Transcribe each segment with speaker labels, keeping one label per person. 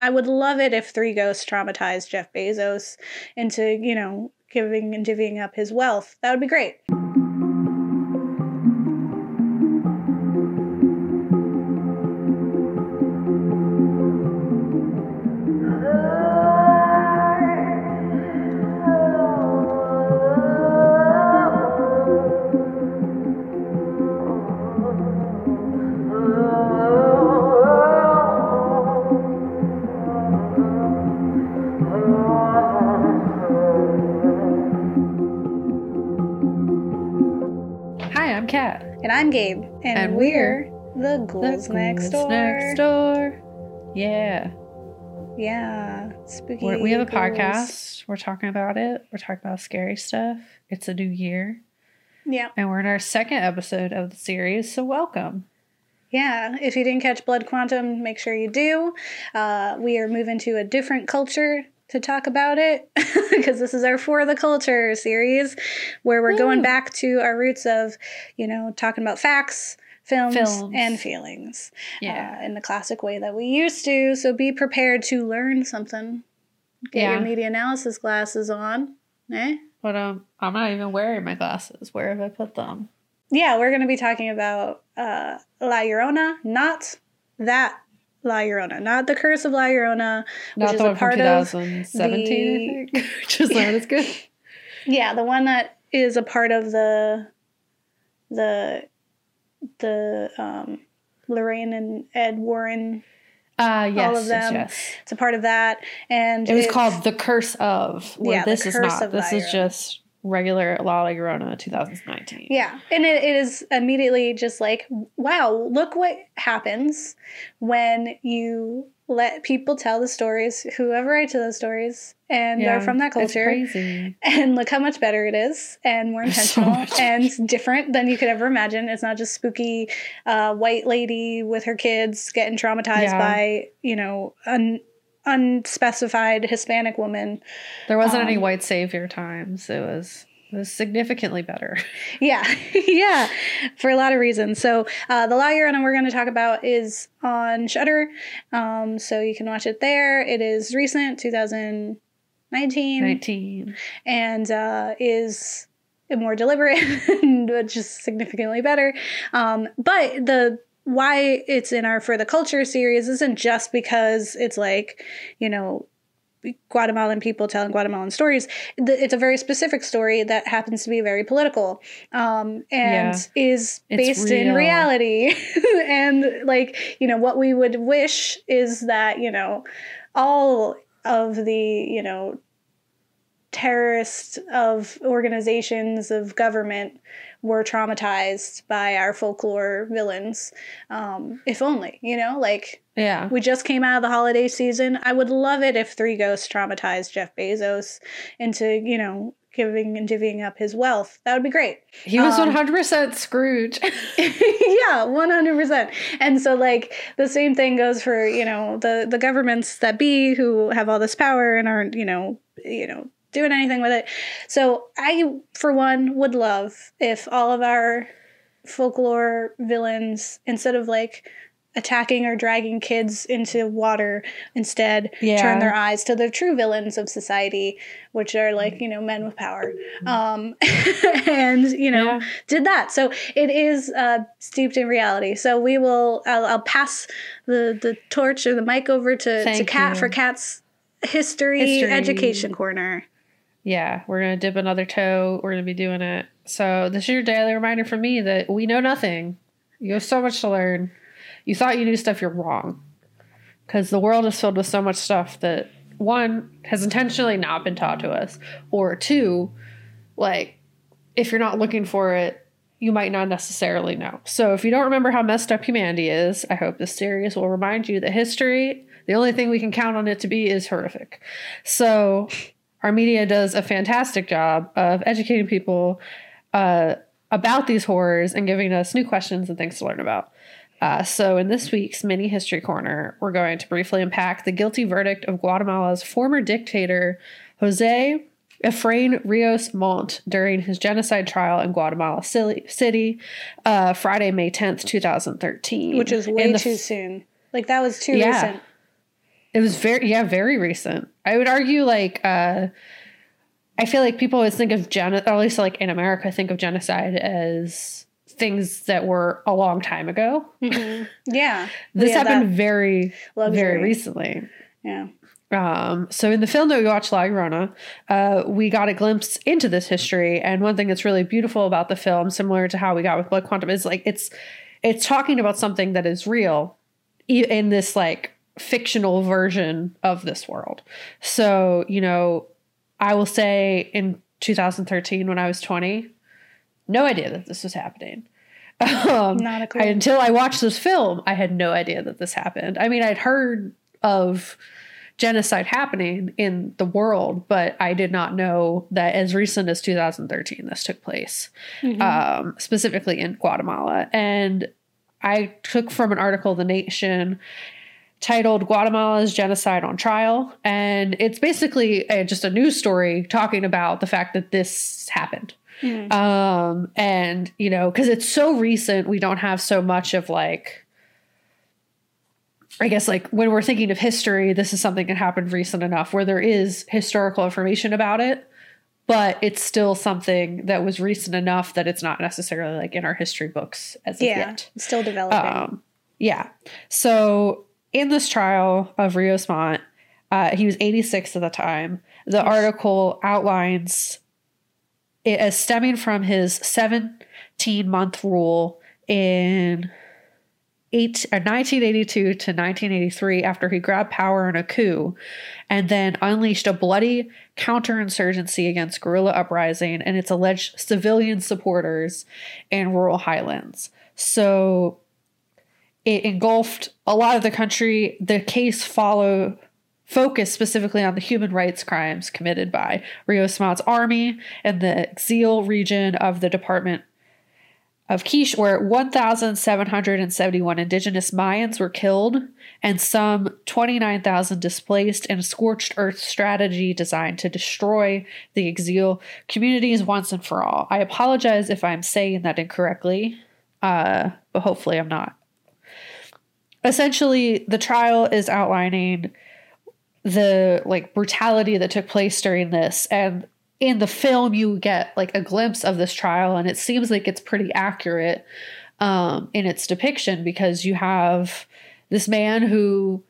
Speaker 1: I would love it if Three Ghosts traumatized Jeff Bezos into, you know, giving and divvying up his wealth. That would be great.
Speaker 2: I'm
Speaker 1: Gabe. And,
Speaker 2: And
Speaker 1: we're,
Speaker 2: we're
Speaker 1: the Ghouls,
Speaker 2: The
Speaker 1: Next Door.
Speaker 2: Next door. Yeah.
Speaker 1: Yeah. Spooky.
Speaker 2: We're, we have a
Speaker 1: ghouls.
Speaker 2: podcast. We're talking about it. We're talking about scary stuff. It's a new year.
Speaker 1: Yeah.
Speaker 2: And we're in our second episode of the series. So, welcome.
Speaker 1: Yeah. If you didn't catch Blood Quantum, make sure you do. Uh, we are moving to a different culture to talk about it because this is our For the Culture series where we're going back to our roots of, you know, talking about facts. Films,
Speaker 2: Films.
Speaker 1: and feelings
Speaker 2: Yeah.
Speaker 1: uh, in the classic way that we used to. So be prepared to learn something. Get
Speaker 2: Yeah.
Speaker 1: your media analysis glasses on. Eh?
Speaker 2: But um, I'm not even wearing my glasses. Where have I put them?
Speaker 1: Yeah, we're going to be talking about uh, La Llorona, not that La Llorona, not the Curse of La Llorona,
Speaker 2: Not
Speaker 1: is
Speaker 2: the
Speaker 1: a
Speaker 2: one from
Speaker 1: part of
Speaker 2: 2017, I think. Which is not as good.
Speaker 1: yeah, the one that is a part of the the the um, Lorraine and Ed Warren.
Speaker 2: Uh, yes,
Speaker 1: All of
Speaker 2: yes,
Speaker 1: them.
Speaker 2: yes.
Speaker 1: It's a part of that, and
Speaker 2: It was called The Curse of, where
Speaker 1: Yeah, The
Speaker 2: this is not. This is just regular La Llorona 2019.
Speaker 1: Yeah, and it, it is immediately just like, wow, look what happens when you let people tell the stories, whoever writes those stories, and they're from that
Speaker 2: it's
Speaker 1: culture.
Speaker 2: crazy.
Speaker 1: And look how much better it is, and more intentional,
Speaker 2: much.
Speaker 1: and different than you could ever imagine. It's not just spooky uh, white lady with her kids getting traumatized
Speaker 2: Yeah.
Speaker 1: by, you know, an unspecified Hispanic woman.
Speaker 2: There wasn't any
Speaker 1: Um,
Speaker 2: white savior times. It was it was significantly better.
Speaker 1: Yeah, yeah, for a lot of reasons. So uh, the La Llorona we're going to talk about is on Shudder, um, so you can watch it there. It is recent, 2019,
Speaker 2: 19.
Speaker 1: and uh, is more deliberate, which is significantly better. Um, but the why it's in our for the culture series isn't just because it's like you know Guatemalan people telling Guatemalan stories. It's a very specific story that happens to be very political um, and
Speaker 2: Yeah.
Speaker 1: is based in reality. and, like, you know, what we would wish is that, you know, all of the, you know, terrorists of organizations of government were traumatized by our folklore villains um, if only you know like
Speaker 2: Yeah.
Speaker 1: we just came out of the holiday season. I would love it if Three Ghosts traumatized Jeff Bezos into, you know, giving and divvying up his wealth. That would be great.
Speaker 2: He was
Speaker 1: Um,
Speaker 2: 100% Scrooge.
Speaker 1: yeah, 100%. And so like the same thing goes for, you know, the the governments that be who have all this power and aren't, you know, you know, doing anything with it. So I for one would love if all of our folklore villains instead of like attacking or dragging kids into water instead
Speaker 2: Yeah.
Speaker 1: turn their eyes to the true villains of society which are like you know men with power um and you know
Speaker 2: Yeah.
Speaker 1: did that so it is uh steeped in reality so we will i'll, I'll pass the the torch or the mic over to to kat
Speaker 2: you.
Speaker 1: for kat's history,
Speaker 2: History.
Speaker 1: education corner
Speaker 2: Yeah, we're going to dip another toe. We're going to be doing it. So, this is your daily reminder from me that we know nothing. You have so much to learn. You thought you knew stuff, you're wrong. Because the world is filled with so much stuff that, one, has intentionally not been taught to us, or two, like, if you're not looking for it, you might not necessarily know. So, if you don't remember how messed up humanity is, I hope this series will remind you that history, the only thing we can count on it to be, is horrific. So, our media does a fantastic job of educating people uh, about these horrors and giving us new questions and things to learn about. Uh, so, in this week's mini history corner, we're going to briefly unpack the guilty verdict of Guatemala's former dictator, Jose Efrain Rios Montt, during his genocide trial in Guatemala City, uh, Friday, May 10th, 2013.
Speaker 1: which is way too soon like that was too
Speaker 2: Yeah.
Speaker 1: recent
Speaker 2: It was very yeah, very recent. I would argue like uh I feel like people always think of gen or at least like in America think of genocide as things that were a long time ago.
Speaker 1: Mm-hmm. Yeah.
Speaker 2: This
Speaker 1: Yeah,
Speaker 2: happened very
Speaker 1: luxury.
Speaker 2: very recently.
Speaker 1: Yeah.
Speaker 2: Um, so in the film that we watched, La Llorona, uh, we got a glimpse into this history. And one thing that's really beautiful about the film, similar to how we got with Blood Quantum, is like it's it's talking about something that is real in this like fictional version of this world. So you know, I will say in 2013 when I was 20, no idea that this was happening. Um,
Speaker 1: Not a clue.
Speaker 2: I, until I watched this film, I had no idea that this happened. I mean, I'd heard of genocide happening in the world, but I did not know that as recent as 2013 this took place,
Speaker 1: Mhm.
Speaker 2: um, specifically in Guatemala. And I took from an article, The Nation, titled Guatemala's Genocide on Trial. And it's basically a, just a news story talking about the fact that this happened.
Speaker 1: Mhm.
Speaker 2: Um, and you know, because it's so recent, we don't have so much of like, I guess, like when we're thinking of history, this is something that happened recent enough where there is historical information about it, but it's still something that was recent enough that it's not necessarily like in our history books as of
Speaker 1: yeah.
Speaker 2: yet.
Speaker 1: Still developing.
Speaker 2: Um, yeah. So in this trial of Rios Montt, uh, he was 86 at the time. The article outlines it as stemming from his 17 month rule in eight, uh, 1982 to 1983 after he grabbed power in a coup and then unleashed a bloody counterinsurgency against guerrilla uprising and its alleged civilian supporters in rural highlands. So it engulfed a lot of the country. The case follow focused specifically on the human rights crimes committed by Rios Montt's army and the Ixil region of the Department of Quiche, where 1,771 indigenous Mayans were killed and some 29,000 displaced in a scorched earth strategy designed to destroy the Ixil communities once and for all. I apologize if I'm saying that incorrectly, uh, but hopefully I'm not. Essentially, the trial is outlining the like brutality that took place during this. And in the film you get like a glimpse of this trial and it seems like it's pretty accurate um in its depiction because you have this man who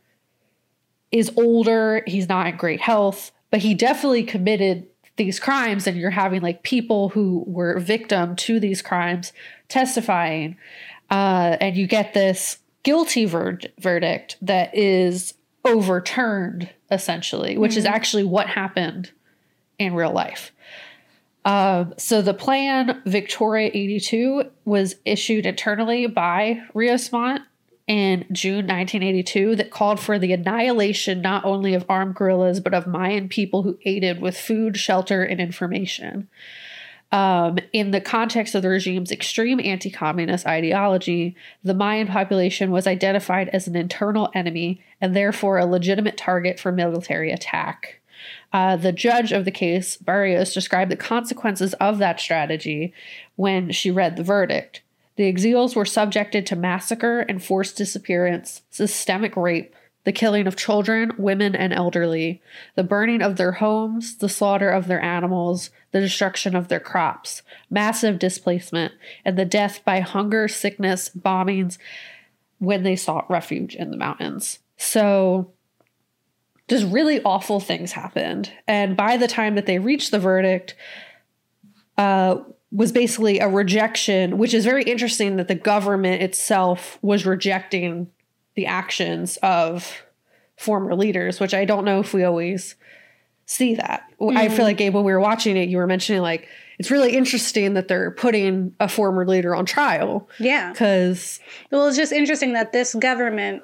Speaker 2: is older he's not in great health but he definitely committed these crimes and you're having like people who were victim to these crimes testifying uh and you get this guilty ver- verdict that is overturned essentially which is actually what happened in real life. Um, so the plan victoria 82 was issued internally by rios montt in june 1982 that called for the annihilation not only of armed guerrillas but of mayan people who aided with food shelter and information um, in the context of the regime's extreme anti communist ideology, the Mayan population was identified as an internal enemy and therefore a legitimate target for military attack. Uh, the judge of the case, Barrios, described the consequences of that strategy when she read the verdict. The exiles were subjected to massacre and forced disappearance, systemic rape, the killing of children, women, and elderly, the burning of their homes, the slaughter of their animals, the destruction of their crops, massive displacement, and the death by hunger, sickness, bombings when they sought refuge in the mountains. So, just really awful things happened. And by the time that they reached the verdict, uh, was basically a rejection, which is very interesting that the government itself was rejecting the actions of former leaders, which I don't know if we always see that. I feel like Gabe, when we were watching it, you were mentioning like it's really interesting that they're putting a former leader on trial
Speaker 1: yeah.
Speaker 2: because
Speaker 1: Well, it's just interesting that this government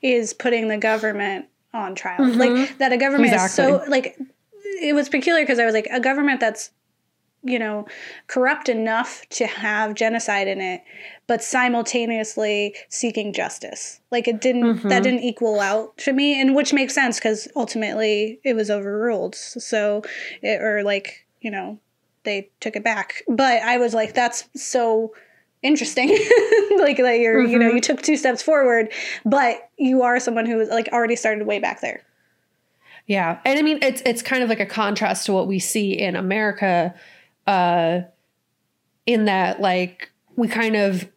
Speaker 1: is putting the government on trial. Like that a government is so
Speaker 2: Mm-hmm.
Speaker 1: Like it was peculiar because I was like a government that's you know corrupt enough to have genocide in it but simultaneously seeking justice. Like it didn't
Speaker 2: Mm-hmm.
Speaker 1: that didn't equal out to me and which makes sense cuz ultimately it was overruled. So it, or like, you know, they took it back. But I was like that's so interesting like that you're you
Speaker 2: Mm-hmm.
Speaker 1: know you took two steps forward but you are someone who was like already started way back there
Speaker 2: Yeah. And I mean it's it's kind of like a contrast to what we see in America uh in that like we kind of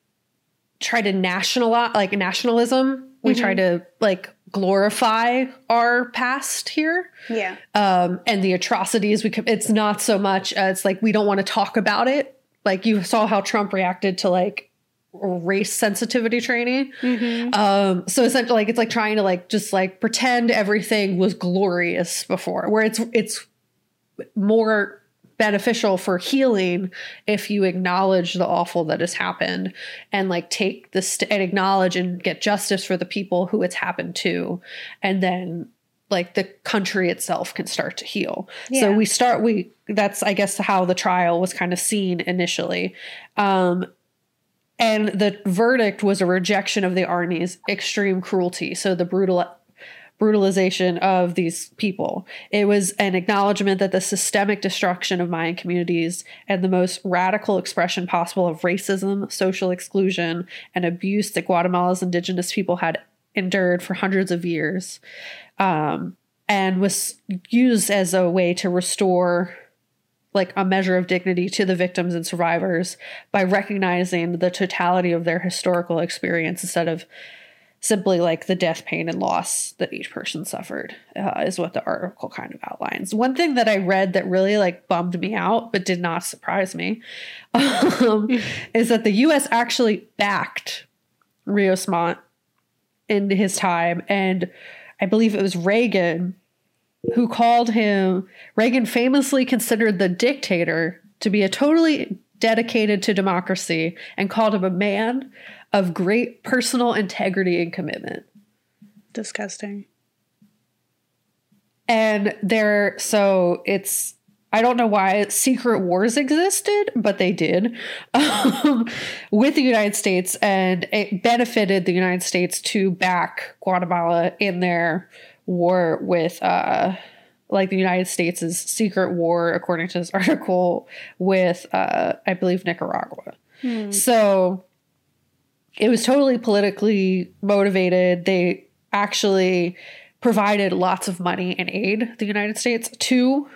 Speaker 2: try to nationalize like nationalism. We try to like glorify our past here.
Speaker 1: Yeah.
Speaker 2: Um and the atrocities we com- it's not so much it's like we don't want to talk about it. Like you saw how Trump reacted to like race sensitivity training. Um, so essentially, like it's like trying to like just like pretend everything was glorious before, where it's it's more beneficial for healing if you acknowledge the awful that has happened and like take this st- and acknowledge and get justice for the people who it's happened to, and then like the country itself can start to heal. So we start we that's I guess how the trial was kind of seen initially. Um and the verdict was a rejection of the army's extreme cruelty. So the brutal brutalization of these people. It was an acknowledgement that the systemic destruction of Mayan communities and the most radical expression possible of racism, social exclusion, and abuse that Guatemala's indigenous people had endured for hundreds of years, um, and was used as a way to restore like a measure of dignity to the victims and survivors by recognizing the totality of their historical experience instead of simply like the death, pain, and loss that each person suffered uh, is what the article kind of outlines. One thing that I read that really like bummed me out but did not surprise me um, is that the U.S. actually backed Rios Montt in his time, and I believe it was Reagan who called him Reagan famously considered the dictator to be a totally dedicated to democracy and called him a man of great personal integrity and commitment.
Speaker 1: Disgusting.
Speaker 2: And there so it's I don't know why secret wars existed, but they did um, with the United States, and it benefited the United States to back Guatemala in their war with, uh, like the United States' secret war, according to this article, with, uh, I believe, Nicaragua. So it was totally politically motivated. They actually provided lots of money and aid, the United States, to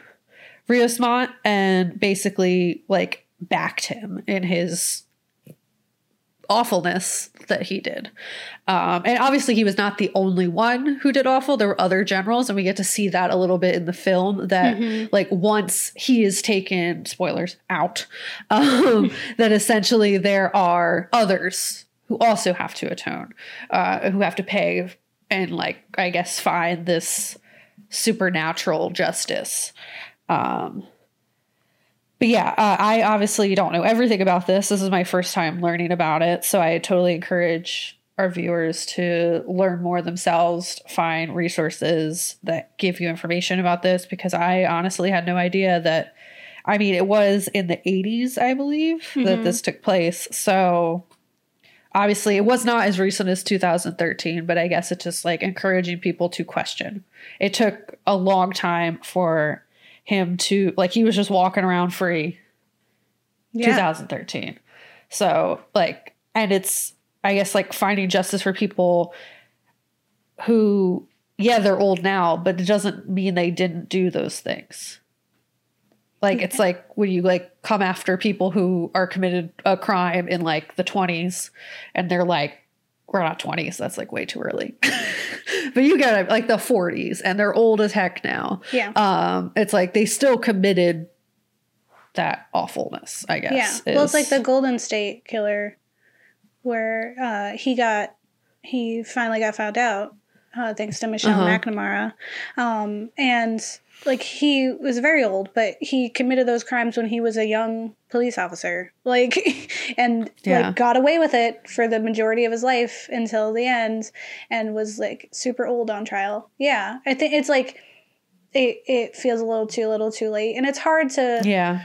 Speaker 2: Rios Montt and basically like backed him in his awfulness that he did. Um, and obviously, he was not the only one who did awful. There were other generals, and we get to see that a little bit in the film. That, like, once he is taken, spoilers, out, um, that essentially there are others who also have to atone, uh, who have to pay and, like, I guess, find this supernatural justice. Um, but yeah, uh, I obviously don't know everything about this. This is my first time learning about it. So I totally encourage our viewers to learn more themselves, find resources that give you information about this because I honestly had no idea that. I mean, it was in the 80s, I believe, that this took place. So obviously, it was not as recent as 2013, but I guess it's just like encouraging people to question. It took a long time for him to, like, he was just walking around free
Speaker 1: Yeah.
Speaker 2: 2013. So, like, and it's, I guess, like finding justice for people who, yeah, they're old now, but it doesn't mean they didn't do those things. Like, it's like when you like come after people who are committed a crime in like the 20s and they're like, we're not 20s, that's like way too early. but you get it, like the 40s and they're old as heck now.
Speaker 1: Yeah.
Speaker 2: Um, it's like they still committed that awfulness, I guess.
Speaker 1: Yeah. Well, it's like the Golden State Killer, where uh, he got he finally got found out uh, thanks to Michelle
Speaker 2: Uh-huh.
Speaker 1: McNamara, um, and like he was very old, but he committed those crimes when he was a young police officer, like, and
Speaker 2: Yeah.
Speaker 1: like got away with it for the majority of his life until the end, and was like super old on trial. Yeah, I think it's like. It, it feels a little too little too late and it's hard to
Speaker 2: yeah.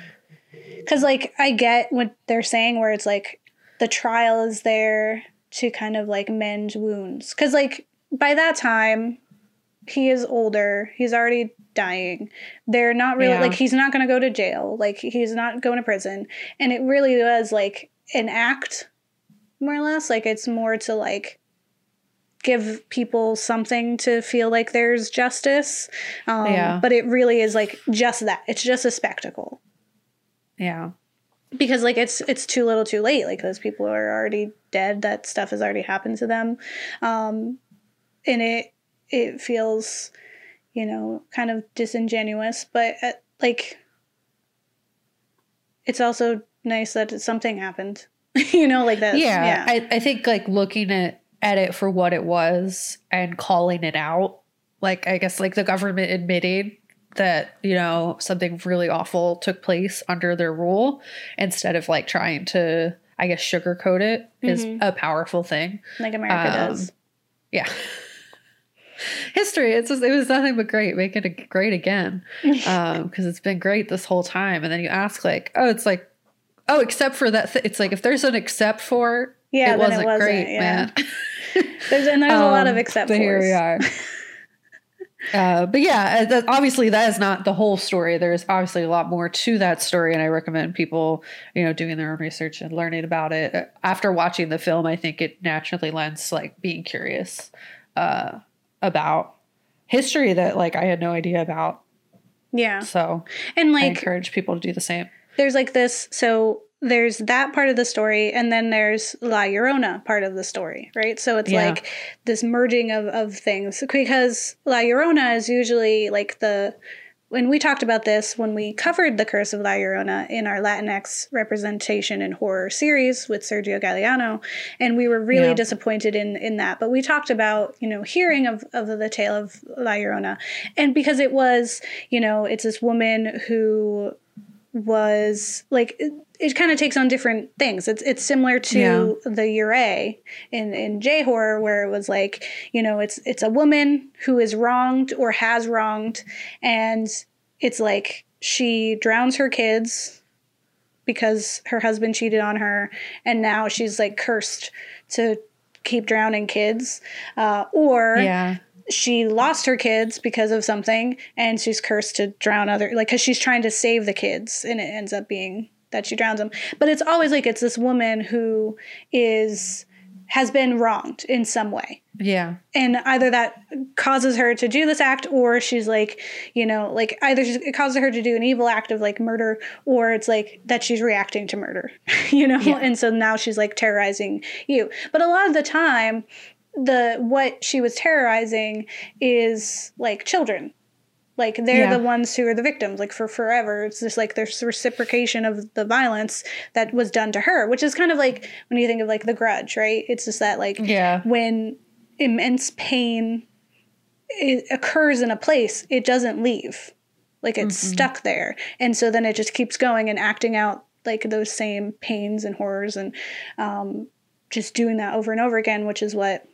Speaker 1: because like i get what they're saying where it's like the trial is there to kind of like mend wounds because like by that time he is older he's already dying they're not really
Speaker 2: Yeah.
Speaker 1: like he's not going to go to jail like he's not going to prison and it really was like an act more or less like it's more to like give people something to feel like there's justice. Um,
Speaker 2: Yeah.
Speaker 1: But it really is like just that. It's just a spectacle
Speaker 2: Yeah.
Speaker 1: because like it's it's too little too late like those people are already dead that stuff has already happened to them um and it it feels you know kind of disingenuous but uh, like it's also nice that something happened you know like that.
Speaker 2: Yeah,
Speaker 1: yeah.
Speaker 2: I, I think like looking at at it for what it was and calling it out like i guess like the government admitting that you know something really awful took place under their rule instead of like trying to i guess sugarcoat it is
Speaker 1: Mhm.
Speaker 2: a powerful thing.
Speaker 1: Like america
Speaker 2: um,
Speaker 1: does.
Speaker 2: yeah history. It's just, it was nothing but great. Make it a- great again. Um because it's been great this whole time. And then you ask like oh it's like oh except for that th- it's like if there's an except for
Speaker 1: Yeah,
Speaker 2: it wasn't,
Speaker 1: wasn't,
Speaker 2: great
Speaker 1: yeah.
Speaker 2: man.
Speaker 1: There's and there's a lot of
Speaker 2: Um,
Speaker 1: except
Speaker 2: but here we are. Uh, but yeah, uh, that, obviously that is not the whole story. There's obviously a lot more to that story, and I recommend people, you know, doing their own research and learning about it. Uh, After watching the film, I think it naturally lends like being curious. Uh, about history that like I had no idea about.
Speaker 1: yeah
Speaker 2: So
Speaker 1: and
Speaker 2: I
Speaker 1: like
Speaker 2: encourage people to do the same.
Speaker 1: there's like this so there's that part of the story and then there's la llorona part of the story right so it's
Speaker 2: Yeah.
Speaker 1: like this merging of, of things because la llorona is usually like the when we talked about this when we covered the curse of la llorona in our latinx representation in horror series with sergio galliano and we were really
Speaker 2: Yeah.
Speaker 1: disappointed in in that but we talked about you know hearing of, of the tale of la llorona and because it was you know it's this woman who was like it, it kind of takes on different things. It's it's similar to
Speaker 2: Yeah.
Speaker 1: the yurei in in J horror where it was like you know it's it's a woman who is wronged or has wronged, and it's like she drowns her kids because her husband cheated on her, and now she's like cursed to keep drowning kids, uh, or
Speaker 2: Yeah,
Speaker 1: she lost her kids because of something and she's cursed to drown other like because she's trying to save the kids and it ends up being that she drowns them but it's always like it's this woman who is has been wronged in some way.
Speaker 2: Yeah,
Speaker 1: and either that causes her to do this act or she's like you know like either she's, it causes her to do an evil act of like murder or it's like that she's reacting to murder you know?
Speaker 2: Yeah.
Speaker 1: and so now she's like terrorizing you. But a lot of the time the what she was terrorizing is like children like they're
Speaker 2: Yeah.
Speaker 1: the ones who are the victims like for forever it's just like there's reciprocation of the violence that was done to her which is kind of like when you think of like the grudge right it's just that like
Speaker 2: yeah,
Speaker 1: when immense pain occurs in a place, it doesn't leave. Like it's
Speaker 2: Mhm.
Speaker 1: stuck there. And so then it just keeps going and acting out like those same pains and horrors and um, just doing that over and over again, which is what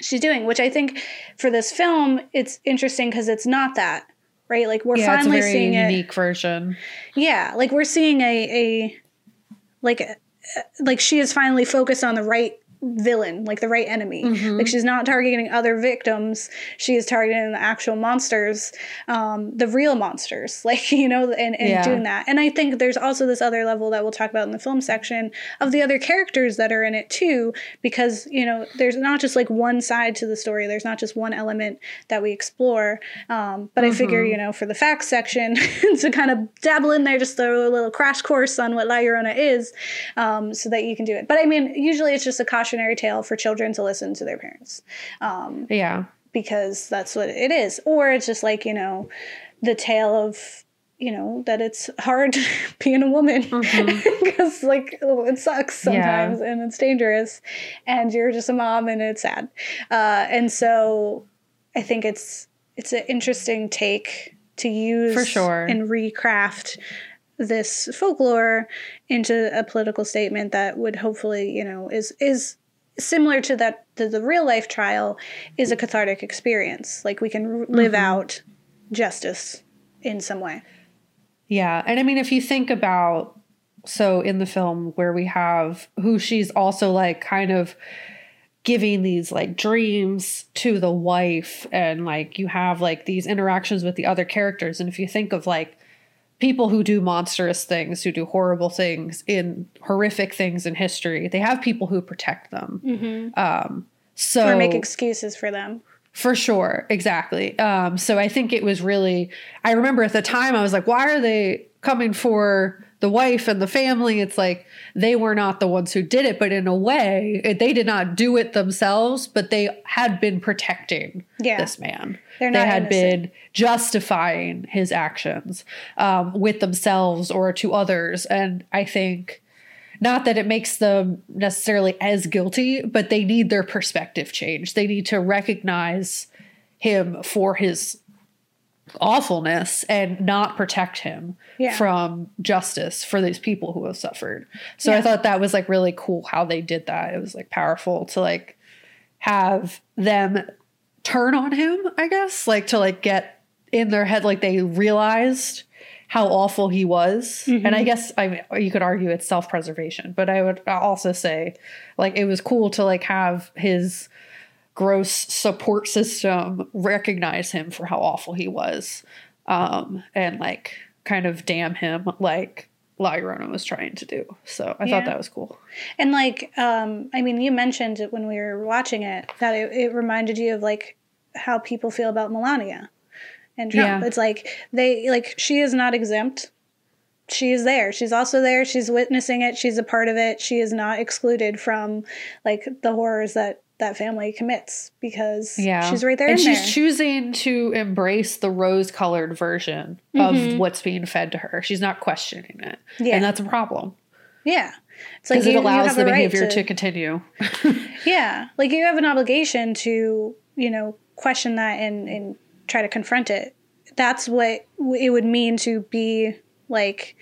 Speaker 1: she's doing. Which I think for this film, it's interesting because it's not that. Right, like we're
Speaker 2: yeah.
Speaker 1: Finally seeing a
Speaker 2: unique version.
Speaker 1: Yeah, like we're seeing a a like a, like she is finally focused on the right villain, like the right enemy.
Speaker 2: Mhm.
Speaker 1: Like she's not targeting other victims; she is targeting the actual monsters, um, the real monsters. Like you know, and, and
Speaker 2: Yeah.
Speaker 1: doing that. And I think there's also this other level that we'll talk about in the film section of the other characters that are in it too, because you know, there's not just like one side to the story. There's not just one element that we explore. Um, but I figure,
Speaker 2: Mhm.
Speaker 1: you know, for the facts section, to kind of dabble in there, just throw a little crash course on what La Llorona is, um, so that you can do it. But I mean, usually it's just a cautionary tale for children to listen to their parents. Um,
Speaker 2: Yeah,
Speaker 1: because that's what it is. Or it's just like, you know, the tale of, you know, that it's hard being a woman because, like, oh, it sucks sometimes and it's dangerous and you're just a mom and it's sad. Uh, and so I think it's, it's an interesting take to use
Speaker 2: For sure.
Speaker 1: and recraft this folklore into a political statement that would hopefully, you know, is, is, similar to that to the real life trial is a cathartic experience like we can r- live
Speaker 2: Mhm.
Speaker 1: out justice in some way
Speaker 2: Yeah. And I mean, if you think about, so in the film where we have who she's also like kind of giving these like dreams to the wife, and like you have like these interactions with the other characters. And if you think of like people who do monstrous things, who do horrible things in horrific things in history, they have people who protect them.
Speaker 1: mm-hmm.
Speaker 2: Um, So
Speaker 1: or make excuses for them.
Speaker 2: For sure, exactly. Um, so I think it was really. I remember at the time I was like, "Why are they coming for the wife and the family?" It's like they were not the ones who did it, but in a way, they did not do it themselves, but they had been protecting
Speaker 1: Yeah.
Speaker 2: this man.
Speaker 1: They're
Speaker 2: they had
Speaker 1: innocent.
Speaker 2: been justifying his actions um, with themselves or to others, and I think. Not that it makes them necessarily as guilty, but they need their perspective changed. They need to recognize him for his awfulness and not protect him
Speaker 1: Yeah.
Speaker 2: from justice for these people who have suffered. So
Speaker 1: Yeah.
Speaker 2: I thought that was like really cool how they did that. It was like powerful to like have them turn on him, I guess, like to like get in their head like they realized how awful he was. And I mm-hmm. guess I mean, you could argue it's self-preservation, but I would also say like it was cool to like have his gross support system recognize him for how awful he was um and like kind of damn him like La Llorona was trying to do. So I
Speaker 1: Yeah.
Speaker 2: thought that was cool.
Speaker 1: And like, um, I mean, you mentioned it when we were watching it that it, it reminded you of like how people feel about Melania and Trump.
Speaker 2: Yeah.
Speaker 1: It's like they like she is not exempt. She is there. She's also there. She's witnessing it. She's a part of it. She is not excluded from like the horrors that that family commits because
Speaker 2: Yeah.
Speaker 1: she's right there
Speaker 2: And she's
Speaker 1: there.
Speaker 2: choosing to embrace the rose colored version of mm-hmm. what's being fed to her. She's not questioning it.
Speaker 1: Yeah.
Speaker 2: And that's a problem.
Speaker 1: yeah. It's like
Speaker 2: Because
Speaker 1: you,
Speaker 2: it allows the
Speaker 1: right
Speaker 2: behavior to,
Speaker 1: to
Speaker 2: continue.
Speaker 1: Yeah, like you have an obligation to, you know, question that and and try to confront it. That's what it would mean to be like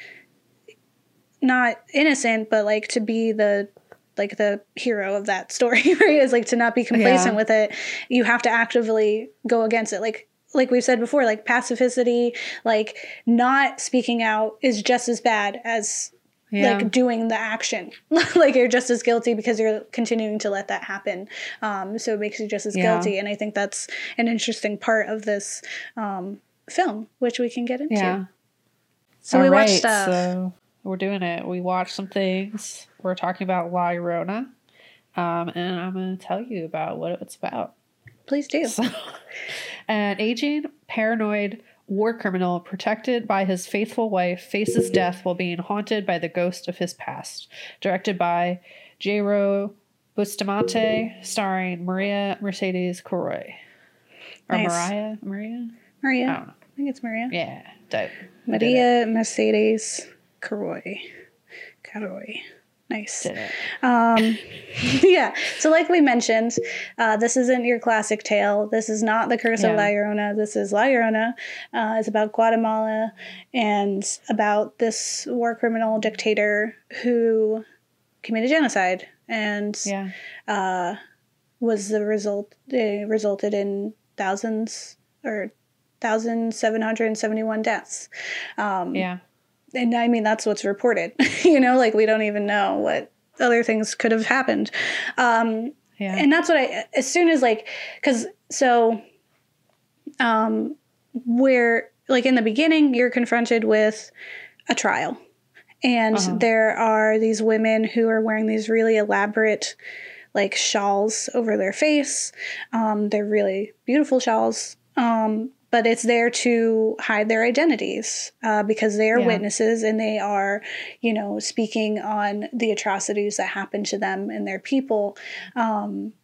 Speaker 1: not innocent, but like to be the like the hero of that story, right? Is like to not be complacent
Speaker 2: Yeah.
Speaker 1: with it. You have to actively go against it. Like like we've said before, like pacificity, like not speaking out is just as bad as
Speaker 2: Yeah.
Speaker 1: like doing the action. like you're just as guilty because you're continuing to let that happen. Um, so it makes you just as
Speaker 2: Yeah.
Speaker 1: guilty. And I think that's an interesting part of this um, film, which we can get into.
Speaker 2: yeah.
Speaker 1: So we
Speaker 2: All
Speaker 1: watched
Speaker 2: right,
Speaker 1: stuff.
Speaker 2: So we're doing it. We watched some things. We're talking about La Llorona. Um, and I'm going to tell you about what it's about.
Speaker 1: Please do.
Speaker 2: So, an aging, paranoid war criminal protected by his faithful wife faces death while being haunted by the ghost of his past. Directed by Jairo Bustamante, starring Maria Mercedes Coroy. Or
Speaker 1: Nice.
Speaker 2: Mariah? Maria?
Speaker 1: Maria.
Speaker 2: I.
Speaker 1: I think it's Maria.
Speaker 2: Yeah, dope.
Speaker 1: Maria Mercedes Caroy. Caroy. Nice.
Speaker 2: Did it.
Speaker 1: Um, yeah. So, like we mentioned, uh, this isn't your classic tale. This is not the Curse
Speaker 2: Yeah.
Speaker 1: of La Llorona. This is La Llorona. Uh, it's about Guatemala and about this war criminal dictator who committed genocide and
Speaker 2: Yeah.
Speaker 1: uh, was the result. It resulted in thousands or thousand seven hundred and seventy one deaths. Um,
Speaker 2: Yeah.
Speaker 1: And I mean that's what's reported. you know, like we don't even know what other things could have happened. Um,
Speaker 2: Yeah.
Speaker 1: and that's what I as soon as like because so um where like in the beginning you're confronted with a trial and
Speaker 2: Uh-huh.
Speaker 1: there are these women who are wearing these really elaborate like shawls over their face um, they're really beautiful shawls um, but it's there to hide their identities uh, because they are
Speaker 2: Yeah.
Speaker 1: witnesses and they are you know speaking on the atrocities that happened to them and their people um,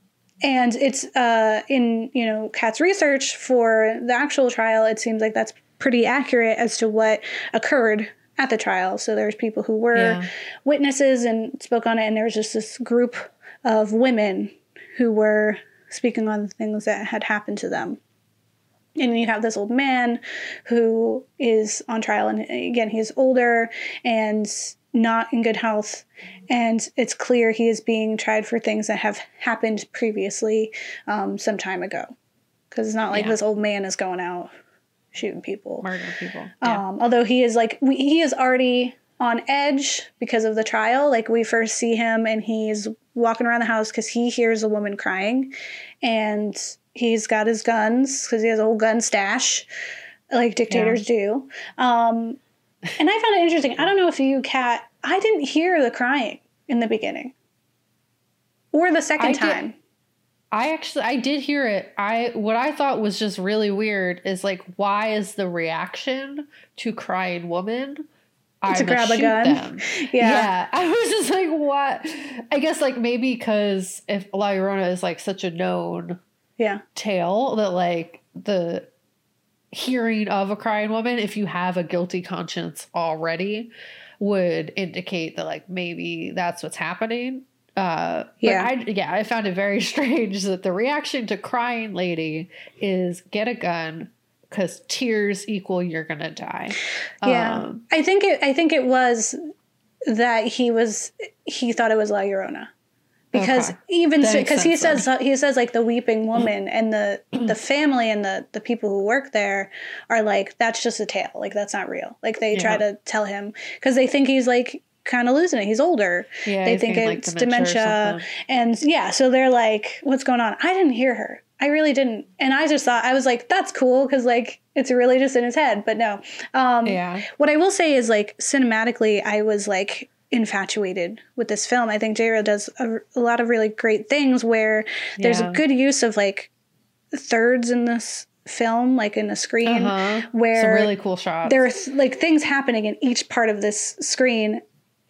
Speaker 1: and it's uh, in you know Kat's research for the actual trial. It seems like that's pretty accurate as to what occurred at the trial. So there's people who were
Speaker 2: Yeah.
Speaker 1: witnesses and spoke on it, and there was just this group of women who were speaking on the things that had happened to them. And you have this old man who is on trial, and again, he's older and not in good health. And it's clear he is being tried for things that have happened previously um, some time ago. Because it's not like
Speaker 2: Yeah.
Speaker 1: this old man is going out shooting people.
Speaker 2: Murder people. Yeah.
Speaker 1: Um, although he is like we, he is already on edge because of the trial. Like we first see him and he's walking around the house because he hears a woman crying, and he's got his guns because he has a whole gun stash, like dictators do. Um, and I found it interesting. I don't know if you, Kat, I didn't hear the crying in the beginning or the second
Speaker 2: I did-
Speaker 1: time.
Speaker 2: I actually I did hear it. I what I thought was just really weird is like why is the reaction to crying woman I
Speaker 1: To grab a gun.
Speaker 2: Them.
Speaker 1: Yeah.
Speaker 2: yeah. I was just like what? I guess like maybe because if La Llorona is like such a known
Speaker 1: Yeah.
Speaker 2: tale that like the hearing of a crying woman if you have a guilty conscience already would indicate that like maybe that's what's happening uh
Speaker 1: Yeah.
Speaker 2: I, yeah i found it very strange that the reaction to crying lady is get a gun because tears equal you're gonna die
Speaker 1: Yeah.
Speaker 2: Um,
Speaker 1: I think it I think it was that he was he thought it was La Llorona. Because
Speaker 2: Okay.
Speaker 1: even because he
Speaker 2: sense
Speaker 1: says he says like the weeping woman and the the family and the the people who work there are like that's just a tale. Like that's not real. Like they try to tell him because they think he's like kind of losing it. He's older.
Speaker 2: Yeah
Speaker 1: they think
Speaker 2: getting, like,
Speaker 1: it's
Speaker 2: dementia
Speaker 1: dementia, and yeah so they're like what's going on? I didn't hear her. I really didn't. And i just thought i was like that's cool because like it's really just in his head. But no um
Speaker 2: yeah.
Speaker 1: what i will say is like cinematically i was like infatuated with this film. I think Jairo does a, a lot of really great things where there's
Speaker 2: Yeah.
Speaker 1: a good use of like thirds in this film like in the screen
Speaker 2: uh-huh.
Speaker 1: where
Speaker 2: some really cool shots.
Speaker 1: there are th- like things happening in each part of this screen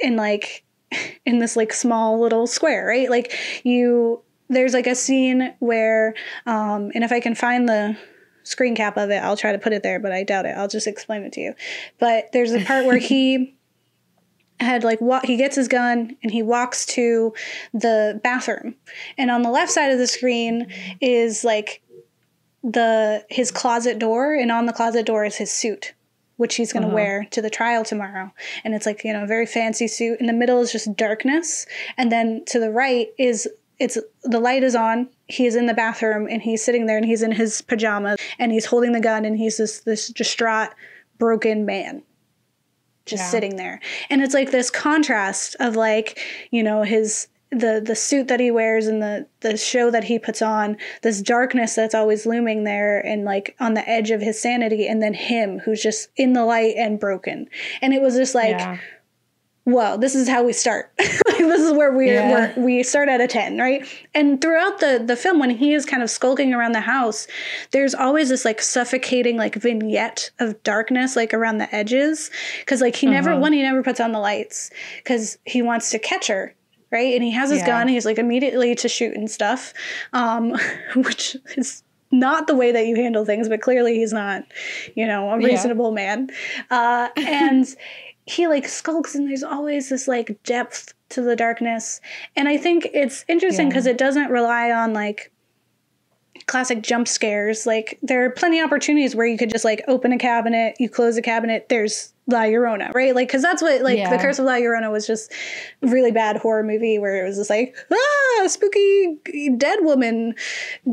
Speaker 1: in like in this like small little square right? Like you there's like a scene where um and if i can find the screen cap of it i'll try to put it there but i doubt it. I'll just explain it to you. But there's a part where he had like wa- he gets his gun and he walks to the bathroom. And on the left side of the screen is like the his closet door and on the closet door is his suit which he's going to
Speaker 2: Uh-huh.
Speaker 1: wear to the trial tomorrow. And it's like you know a very fancy suit. In the middle is just darkness. And then to the right is it's the light is on. He is in the bathroom and he's sitting there and he's in his pajamas and he's holding the gun and he's this this distraught broken man just
Speaker 2: Yeah.
Speaker 1: sitting there. And it's like this contrast of like you know his the the suit that he wears and the the show that he puts on this darkness that's always looming there and like on the edge of his sanity and then him who's just in the light and broken. And it was just like
Speaker 2: yeah.
Speaker 1: Whoa this is how we start this is where we
Speaker 2: Yeah.
Speaker 1: we start at a 10 right and throughout the the film when he is kind of skulking around the house there's always this like suffocating like vignette of darkness like around the edges because like he never
Speaker 2: Uh-huh.
Speaker 1: one he never puts on the lights because he wants to catch her right and he has his
Speaker 2: Yeah.
Speaker 1: gun he's like immediately to shoot and stuff um which is not the way that you handle things but clearly he's not you know a
Speaker 2: Yeah.
Speaker 1: reasonable man uh and he like skulks and there's always this like depth to the darkness. And i think it's interesting
Speaker 2: Yeah.
Speaker 1: because it doesn't rely on like classic jump scares. Like there are plenty of opportunities where you could just like open a cabinet you close a cabinet there's la llorona right? Like because that's what like the curse of la llorona was just really bad horror movie where it was just like ah spooky dead woman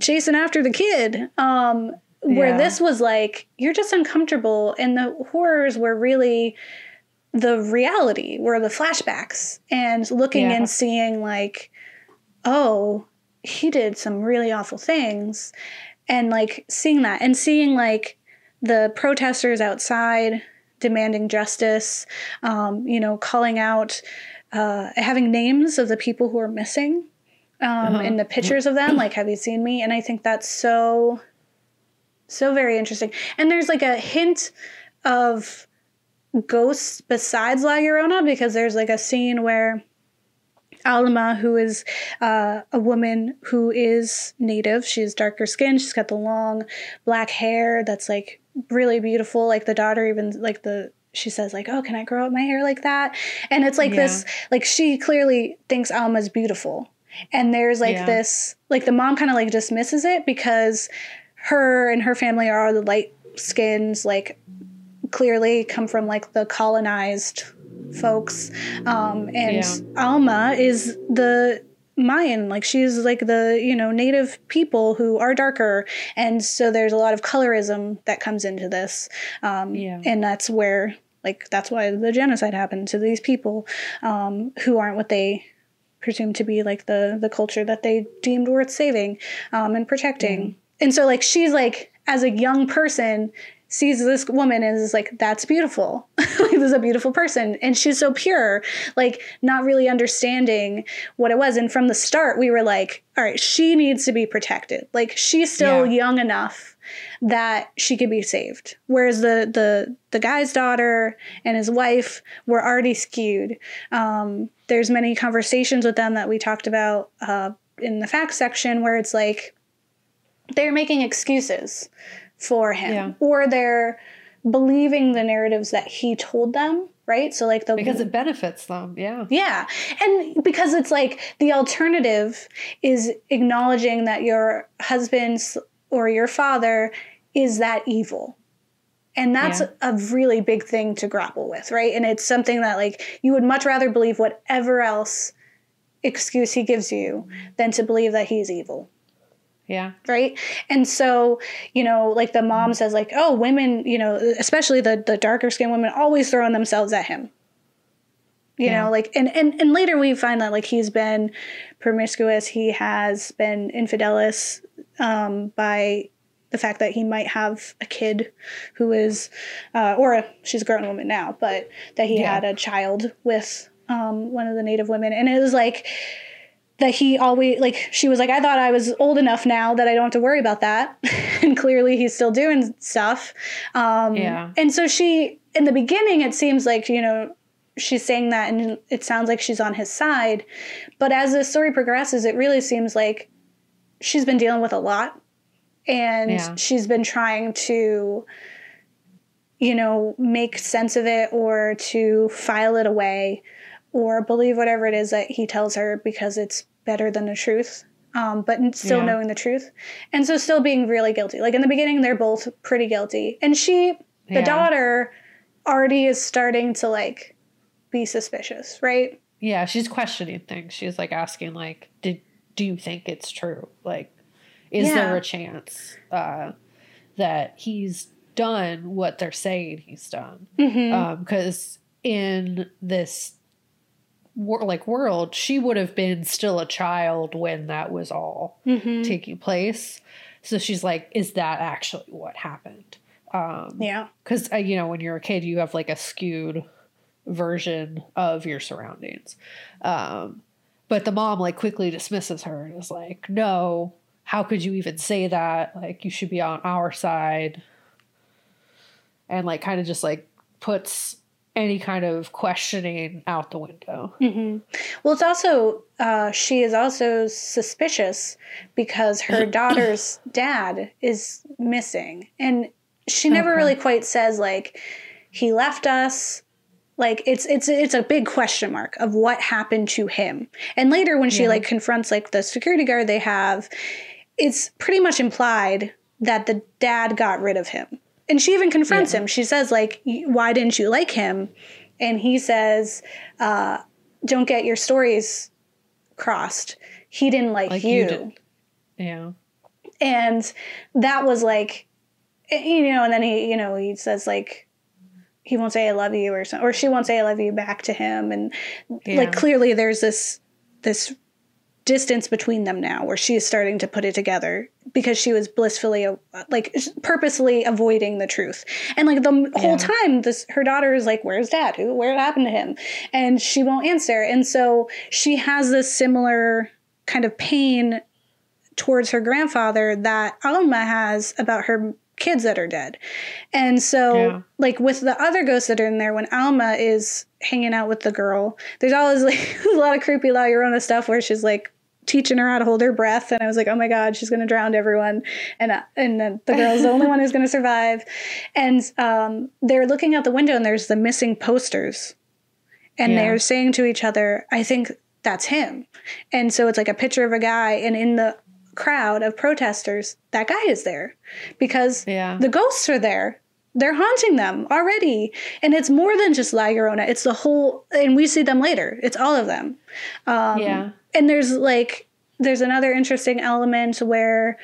Speaker 1: chasing after the kid. Um where
Speaker 2: Yeah.
Speaker 1: this was like you're just uncomfortable. And the horrors were really the reality were the flashbacks and looking
Speaker 2: Yeah.
Speaker 1: and seeing like oh he did some really awful things and like seeing that and seeing like the protesters outside demanding justice um, you know calling out uh, having names of the people who are missing um,
Speaker 2: Uh-huh.
Speaker 1: and the pictures of them like have you seen me and i think that's so so very interesting and there's like a hint of ghosts besides La Llorona because there's like a scene where Alma, who is uh, a woman who is native, she's darker skinned, she's got the long black hair that's like really beautiful. Like the daughter, even like the she says like, "Oh, can I grow up my hair like that?" And it's like
Speaker 2: Yeah.
Speaker 1: this, like she clearly thinks Alma's beautiful, and there's like
Speaker 2: Yeah.
Speaker 1: this, like the mom kind of like dismisses it because her and her family are the light skins, like clearly come from like the colonized folks. Um and
Speaker 2: Yeah.
Speaker 1: alma is the mayan like she's like the you know native people who are darker. And so there's a lot of colorism that comes into this. Um
Speaker 2: Yeah.
Speaker 1: and that's where like that's why the genocide happened to these people um who aren't what they presume to be like the the culture that they deemed worth saving um and protecting. And so like she's like as a young person sees this woman and is like, that's beautiful. like, this is a beautiful person. And she's so pure, like, not really understanding what it was. And from the start, we were like, all right, she needs to be protected. Like, she's still
Speaker 2: Yeah.
Speaker 1: young enough that she could be saved. Whereas the the the guy's daughter and his wife were already skewed. Um, there's many conversations with them that we talked about uh, in the facts section where it's like they're making excuses for him
Speaker 2: Yeah.
Speaker 1: or they're believing the narratives that he told them right so like the
Speaker 2: Because it benefits them. Yeah.
Speaker 1: yeah. And because it's like the alternative is acknowledging that your husband or your father is that evil. And that's
Speaker 2: Yeah.
Speaker 1: a really big thing to grapple with, right? And it's something that like you would much rather believe whatever else excuse he gives you than to believe that he's evil
Speaker 2: Yeah.
Speaker 1: right and so you know like the mom says like oh women you know especially the the darker skinned women always throwing themselves at him you
Speaker 2: Yeah.
Speaker 1: know like and, and and later we find that like he's been promiscuous he has been infidelis um by the fact that he might have a kid who is uh, or a, she's a grown woman now but that he
Speaker 2: Yeah.
Speaker 1: had a child with um, one of the native women and it was like that he always like she was like i thought i was old enough now that i don't have to worry about that. And clearly he's still doing stuff. Um
Speaker 2: Yeah.
Speaker 1: and so she in the beginning it seems like you know she's saying that and it sounds like she's on his side. But as the story progresses it really seems like she's been dealing with a lot. And
Speaker 2: Yeah.
Speaker 1: she's been trying to you know make sense of it or to file it away or believe whatever it is that he tells her because it's better than the truth um, but still
Speaker 2: Yeah.
Speaker 1: knowing the truth and so still being really guilty like in the beginning they're both pretty guilty and she the
Speaker 2: Yeah.
Speaker 1: daughter already is starting to like be suspicious right
Speaker 2: Yeah. She's questioning things. She's like asking, like, did do you think it's true? Like, is
Speaker 1: Yeah.
Speaker 2: there a chance uh, that he's done what they're saying he's done?
Speaker 1: mm-hmm.
Speaker 2: because in this like world she would have been still a child when that was all
Speaker 1: Mm-hmm.
Speaker 2: taking place. So she's like is that actually what happened? Um
Speaker 1: yeah.
Speaker 2: because uh, you know when you're a kid you have like a skewed version of your surroundings. Um but the mom like quickly dismisses her and is like no how could you even say that? Like you should be on our side. And like kind of just like puts any kind of questioning out the window
Speaker 1: hmm Well, it's also uh, she is also suspicious because her daughter's dad is missing, and she never
Speaker 2: Okay.
Speaker 1: really quite says like he left us. Like it's it's it's a big question mark of what happened to him. And later when she
Speaker 2: Yeah.
Speaker 1: like confronts like the security guard they have, it's pretty much implied that the dad got rid of him. And she even confronts
Speaker 2: Yeah.
Speaker 1: him. She says like, "Why didn't you like him?" And he says, uh, "Don't get your stories crossed. He didn't like,
Speaker 2: Like
Speaker 1: you."
Speaker 2: you yeah
Speaker 1: and that was like eh, you know and then he you know he says like he won't say i love you or something or she won't say i love you back to him and
Speaker 2: Yeah.
Speaker 1: like clearly there's this this distance between them now where she is starting to put it together because she was blissfully uh, like purposely avoiding the truth. And like the whole time this her daughter is like where's dad? Who where happened to him? And she won't answer. And so she has this similar kind of pain towards her grandfather that Alma has about her kids that are dead. And so,
Speaker 2: Yeah.
Speaker 1: like with the other ghosts that are in there, when Alma is hanging out with the girl, there's always like a lot of creepy La Llorona stuff where she's like teaching her how to hold her breath, and I was like, oh my god, she's gonna drown everyone, and uh, and then the girl's the only one who's gonna survive. And um, they're looking out the window, and there's the missing posters, and
Speaker 2: Yeah.
Speaker 1: they're saying to each other, I think that's him. And so it's like a picture of a guy, and in the crowd of protesters, that guy is there because
Speaker 2: Yeah.
Speaker 1: the ghosts are there. They're haunting them already. And it's more than just La Llorona. It's the whole, and we see them later. It's all of them. Um,
Speaker 2: Yeah.
Speaker 1: And there's like, there's another interesting element where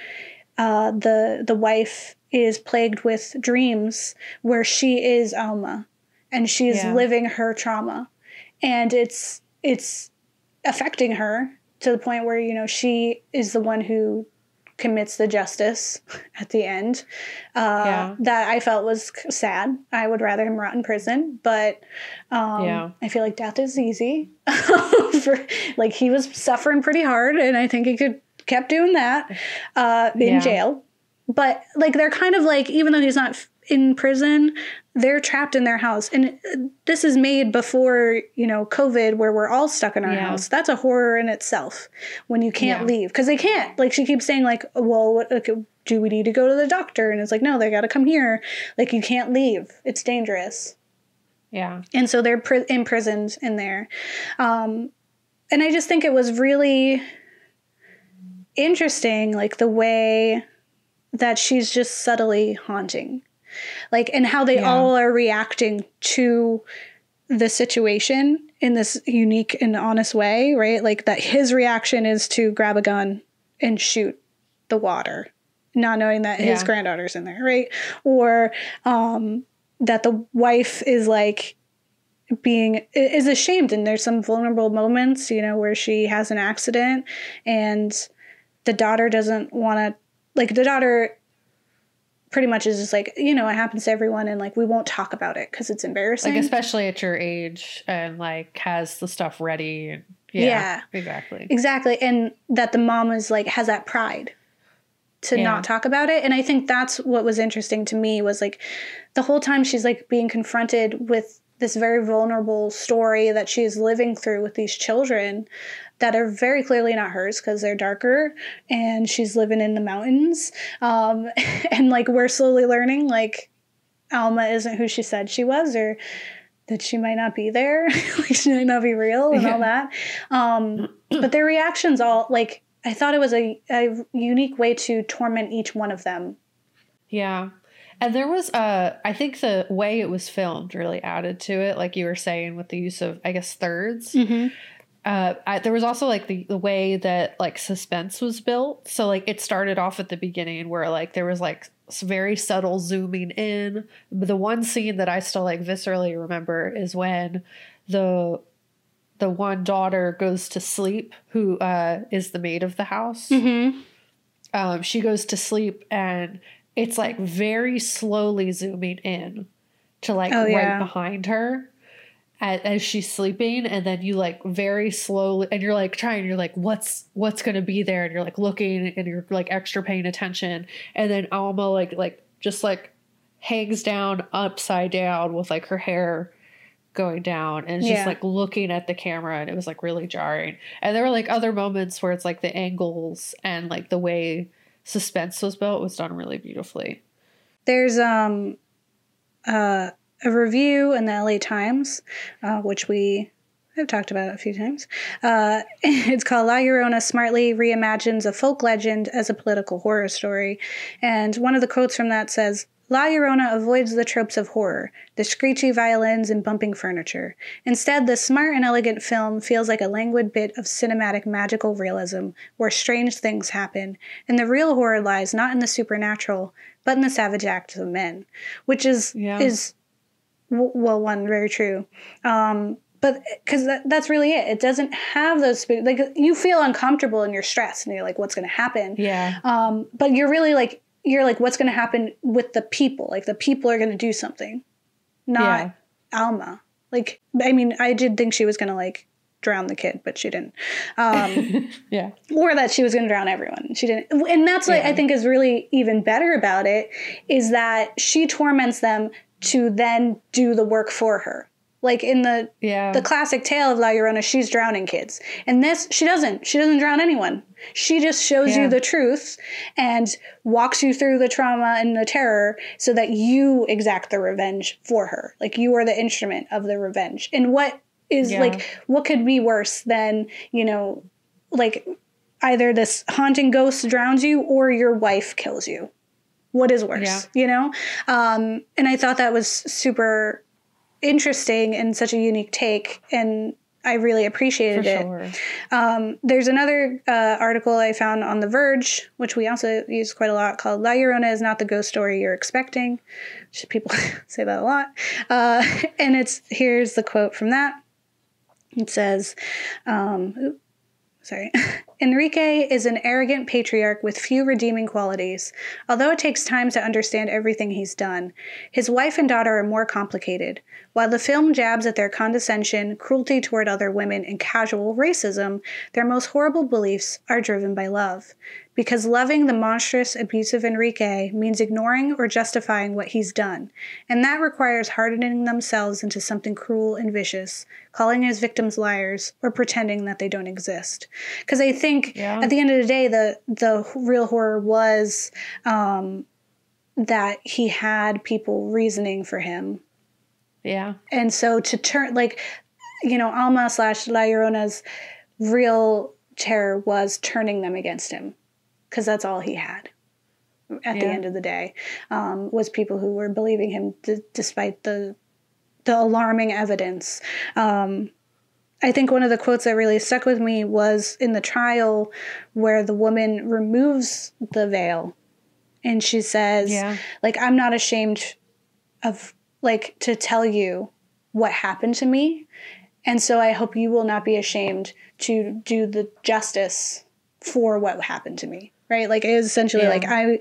Speaker 1: uh, the the wife is plagued with dreams where she is Alma and she's
Speaker 2: Yeah.
Speaker 1: living her trauma and it's it's affecting her to the point where you know she is the one who commits the justice at the end uh,
Speaker 2: Yeah.
Speaker 1: that I felt was sad. I would rather him rot in prison, but um,
Speaker 2: Yeah.
Speaker 1: I feel like death is easy. For like he was suffering pretty hard, and I think he could kept doing that uh, in
Speaker 2: Yeah.
Speaker 1: jail. But like they're kind of like even though he's not in prison, they're trapped in their house, and uh, this is made before you know COVID, where we're all stuck in our
Speaker 2: Yeah.
Speaker 1: house. That's a horror in itself when you can't
Speaker 2: Yeah.
Speaker 1: leave because they can't. Like she keeps saying, like, well, what, okay, do we need to go to the doctor? And it's like, no, they got to come here. Like you can't leave. It's dangerous
Speaker 2: Yeah.
Speaker 1: and so they're pri- imprisoned in there um, and i just think it was really interesting like the way that she's just subtly haunting like and how they
Speaker 2: Yeah.
Speaker 1: all are reacting to the situation in this unique and honest way right? Like that his reaction is to grab a gun and shoot the water not knowing that his granddaughter's in there right? Or um that the wife is like being is ashamed and there's some vulnerable moments you know where she has an accident and the daughter doesn't want to like the daughter pretty much is just like you know it happens to everyone and like we won't talk about it because it's embarrassing
Speaker 2: Like especially at your age and like has the stuff ready and yeah,
Speaker 1: Yeah.
Speaker 2: exactly.
Speaker 1: exactly and that the mom is like has that pride to
Speaker 2: Yeah.
Speaker 1: not talk about it and i think that's what was interesting to me was like the whole time she's like being confronted with this very vulnerable story that she is living through with these children that are very clearly not hers because they're darker and she's living in the mountains um, and like we're slowly learning like alma isn't who she said she was or that she might not be there like she might not be real and all that um, but their reactions all like i thought it was a, a unique way to torment each one of them
Speaker 2: Yeah. And there was uh I think the way it was filmed really added to it, like you were saying with the use of I guess thirds.
Speaker 1: mm-hmm.
Speaker 2: Uh I, there was also like the, the way that like suspense was built. So like it started off at the beginning where like there was like very subtle zooming in. But the one scene that I still like viscerally remember is when the the one daughter goes to sleep who uh is the maid of the house
Speaker 1: Mm-hmm.
Speaker 2: um, she goes to sleep and it's like very slowly zooming in to like
Speaker 1: Oh,
Speaker 2: right
Speaker 1: yeah.
Speaker 2: behind her as, she's sleeping and then you like very slowly and you're like trying you're like what's what's gonna be there? And you're like looking and you're like extra paying attention. And then alma like like just like hangs down upside down with like her hair going down and it's
Speaker 1: Yeah.
Speaker 2: just like looking at the camera and it was like really jarring. And there were like other moments where it's like the angles and like the way suspense was built was done really beautifully.
Speaker 1: There's um uh, a review in the LA Times, uh, which we have talked about a few times. Uh, it's called La Llorona smartly reimagines a folk legend as a political horror story, and one of the quotes from that says. La Llorona avoids the tropes of horror, the screechy violins and bumping furniture. Instead, the smart and elegant film feels like a languid bit of cinematic magical realism where strange things happen, and the real horror lies not in the supernatural, but in the savage acts of men, which is
Speaker 2: Yeah.
Speaker 1: is well one very true. Um, but because that, that's really it. It doesn't have those like you feel uncomfortable and you're stressed and you're like, what's going to happen?
Speaker 2: yeah
Speaker 1: Um, but you're really like you're like, what's going to happen with the people? Like the people are going to do something, not
Speaker 2: Yeah.
Speaker 1: Alma. Like I mean, I did think she was going to like drown the kid, but she didn't. Um,
Speaker 2: yeah
Speaker 1: or that she was going to drown everyone. She didn't. And that's what
Speaker 2: Yeah.
Speaker 1: I think is really even better about it is that she torments them to then do the work for her. Like in the
Speaker 2: yeah
Speaker 1: the classic tale of La Llorona, she's drowning kids. And this, she doesn't. She doesn't drown anyone. She just shows
Speaker 2: Yeah.
Speaker 1: you the truth and walks you through the trauma and the terror so that you exact the revenge for her. Like you are the instrument of the revenge. And what is
Speaker 2: Yeah.
Speaker 1: like, what could be worse than, you know, like either this haunting ghost drowns you or your wife kills you? What is worse,
Speaker 2: Yeah.
Speaker 1: you know? Um, and I thought that was super interesting and such a unique take. And I really appreciated it.
Speaker 2: sure
Speaker 1: Um, there's another uh, article I found on The Verge, which we also use quite a lot, called La Llorona is not the ghost story you're expecting. Which people say that a lot. Uh, and it's here's the quote from that. It says, um, sorry. Enrique is an arrogant patriarch with few redeeming qualities. Although it takes time to understand everything he's done, his wife and daughter are more complicated. While the film jabs at their condescension, cruelty toward other women, and casual racism, their most horrible beliefs are driven by love. Because loving the monstrous, abusive Enrique means ignoring or justifying what he's done, and that requires hardening themselves into something cruel and vicious, calling his victims liars, or pretending that they don't exist. Because I think
Speaker 2: Yeah.
Speaker 1: at the end of the day, the the real horror was um, that he had people reasoning for him
Speaker 2: Yeah.
Speaker 1: and so to turn like you know alma slash la llorona's real terror was turning them against him because that's all he had at the end of the day um, was people who were believing him d- despite the the alarming evidence. Um, I think one of the quotes that really stuck with me was in the trial where the woman removes the veil and she says
Speaker 2: Yeah.
Speaker 1: like i'm not ashamed of like to tell you what happened to me. And so i hope you will not be ashamed to do the justice for what happened to me. Right? Like it is essentially
Speaker 2: Yeah.
Speaker 1: like i